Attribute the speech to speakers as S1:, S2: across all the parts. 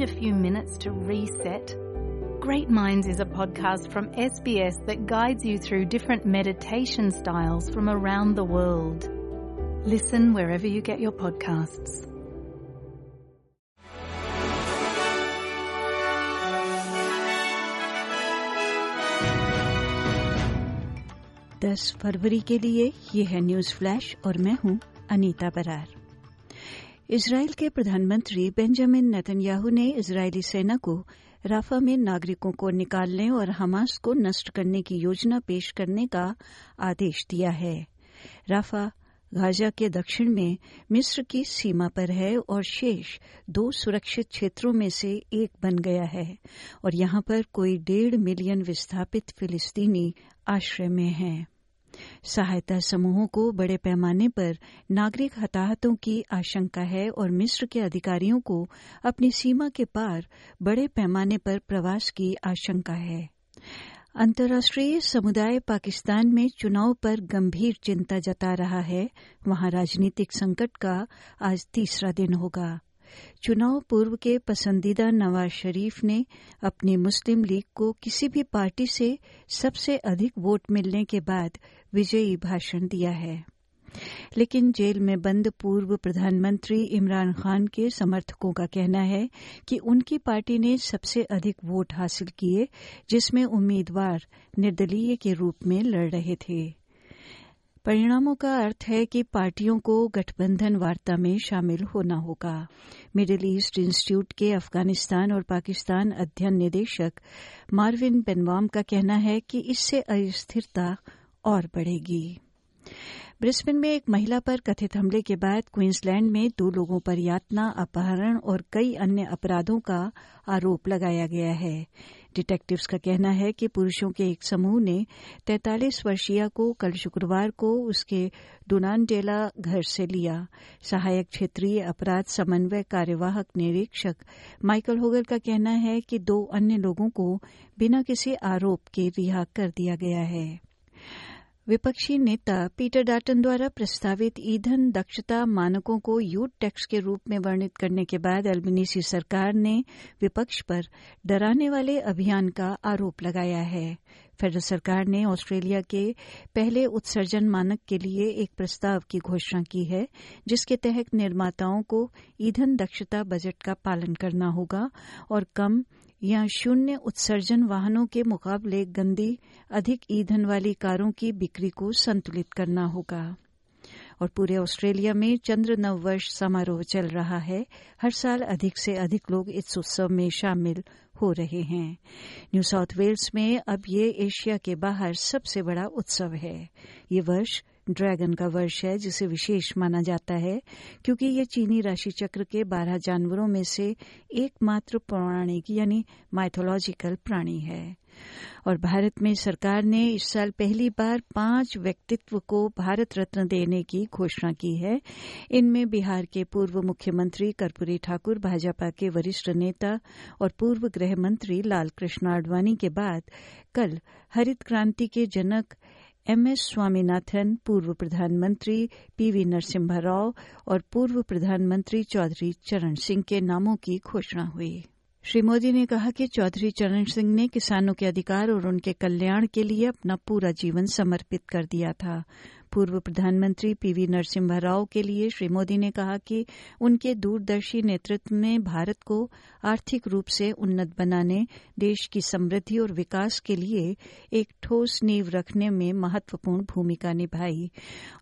S1: Need a few minutes to reset? Great Minds is a podcast from SBS that guides you through different meditation styles from around the world. Listen wherever you get your podcasts.
S2: दस फरवरी के लिए ये है news flash और मैं हूं Anita Brar Israel के प्रधानमंत्री बेंजामिन नेतन्याहू ने इजरायली सेना को राफा में नागरिकों को निकालने और हमास को नष्ट करने की योजना पेश करने का आदेश दिया है। राफा गाजा के दक्षिण में मिस्र की सीमा पर है और शेष दो सुरक्षित क्षेत्रों में से एक बन गया है और यहाँ पर कोई डेढ़ मिलियन विस्थापित फिलिस्तीनी आश्रय में हैं। सहायता समूहों को बड़े पैमाने पर नागरिक हताहतों की आशंका है और मिस्र के अधिकारियों को अपनी सीमा के पार बड़े पैमाने पर प्रवास की आशंका है। अंतर्राष्ट्रीय समुदाय पाकिस्तान में चुनाव पर गंभीर चिंता जता रहा है। वहाँ राजनीतिक संकट का आज तीसरा दिन होगा। चुनाव पूर्व के पसंदीदा नवाज़ शरीफ ने अपनी मुस्लिम लीग को किसी भी पार्टी से सबसे अधिक वोट मिलने के बाद विजयी भाषण दिया है। लेकिन जेल में बंद पूर्व प्रधानमंत्री इमरान खान के समर्थकों का कहना है कि उनकी पार्टी ने सबसे अधिक वोट हासिल किए, जिसमें उम्मीदवार निर्दलीय के रूप में लड़ रहे थे। परिणामों का अर्थ है कि पार्टियों को गठबंधन वार्ता में शामिल होना होगा। मिडिल ईस्ट इंस्टीट्यूट के अफ़गानिस्तान और पाकिस्तान अध्ययन निदेशक मार्विन बेनवाम का कहना है कि इससे अस्थिरता और बढ़ेगी। ब्रिस्बेन में एक महिला पर कथित हमले के बाद क्वींसलैंड में दो लोगों पर यातना, अपहरण और कई अन्य अपराधों का आरोप लगाया गया है। डिटेक्टिव्स का कहना है कि पुरुषों के एक समूह ने 43 वर्षीय को कल शुक्रवार को उसके डोनानडेला घर से लिया। सहायक क्षेत्रीय अपराध समन्वय कार्यवाहक निरीक्षक माइकल होगर का कहना है कि दो अन्य लोगों को बिना किसी आरोप के रिहा कर दिया गया है। विपक्षी नेता पीटर डाटन द्वारा प्रस्तावित ईंधन दक्षता मानकों को यूथ टैक्स के रूप में वर्णित करने के बाद अल्बनीसी सरकार ने विपक्ष पर डराने वाले अभियान का आरोप लगाया है। फेडरल सरकार ने ऑस्ट्रेलिया के पहले उत्सर्जन मानक के लिए एक प्रस्ताव की घोषणा की है, जिसके तहत निर्माताओं को ईंधन दक्षता बजट का पालन करना होगा और कम या शून्य उत्सर्जन वाहनों के मुकाबले गंदी, अधिक ईंधन वाली कारों की बिक्री को संतुलित करना होगा। और पूरे ऑस्ट्रेलिया में चंद्र नववर्ष समारोह चल रहा है। हर साल अधिक से अधिक लोग इस उत्सव में शामिल हो रहे हैं। न्यू साउथ वेल्स में अब ये एशिया के बाहर सबसे बड़ा उत्सव है। ये वर्ष ड्रैगन का वर्ष है, जिसे विशेष माना जाता है, क्योंकि ये चीनी राशि चक्र के बारह जानवरों में से एकमात्र पौराणिक यानी माइथोलॉजिकल प्राणी है। और भारत में सरकार ने इस साल पहली बार पाँच व्यक्तित्व को भारत रत्न देने की घोषणा की है। इनमें बिहार के पूर्व मुख्यमंत्री कर्पूरी ठाकुर, भाजपा के वरिष्ठ नेता और पूर्व गृह मंत्री लाल कृष्ण आडवाणी के बाद कल हरित क्रांति के जनक एम एस स्वामीनाथन, पूर्व प्रधानमंत्री पीवी नरसिम्हा राव और पूर्व प्रधानमंत्री चौधरी चरण सिंह के नामों की घोषणा हुई। श्री मोदी ने कहा कि चौधरी चरण सिंह ने किसानों के अधिकार और उनके कल्याण के लिए अपना पूरा जीवन समर्पित कर दिया था। पूर्व प्रधानमंत्री पीवी नरसिम्हा राव के लिए श्री मोदी ने कहा कि उनके दूरदर्शी नेतृत्व ने भारत को आर्थिक रूप से उन्नत बनाने, देश की समृद्धि और विकास के लिए एक ठोस नींव रखने में महत्वपूर्ण भूमिका निभाई।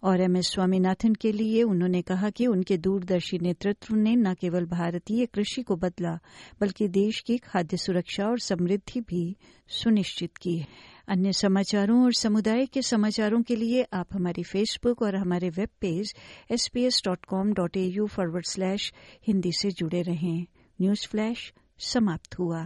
S2: और एम एस स्वामीनाथन के लिए उन्होंने कहा कि उनके दूरदर्शी नेतृत्व ने न केवल भारतीय कृषि को बदला, बल्कि देश की खाद्य सुरक्षा और समृद्धि भी सुनिश्चित की। अन्य समाचारों और समुदाय के समाचारों के लिए आप हमारी फेसबुक और हमारे web page S B S dot com dot A U forward slash Hindi से जुड़े रहें। न्यूज़ फ्लैश समाप्त हुआ।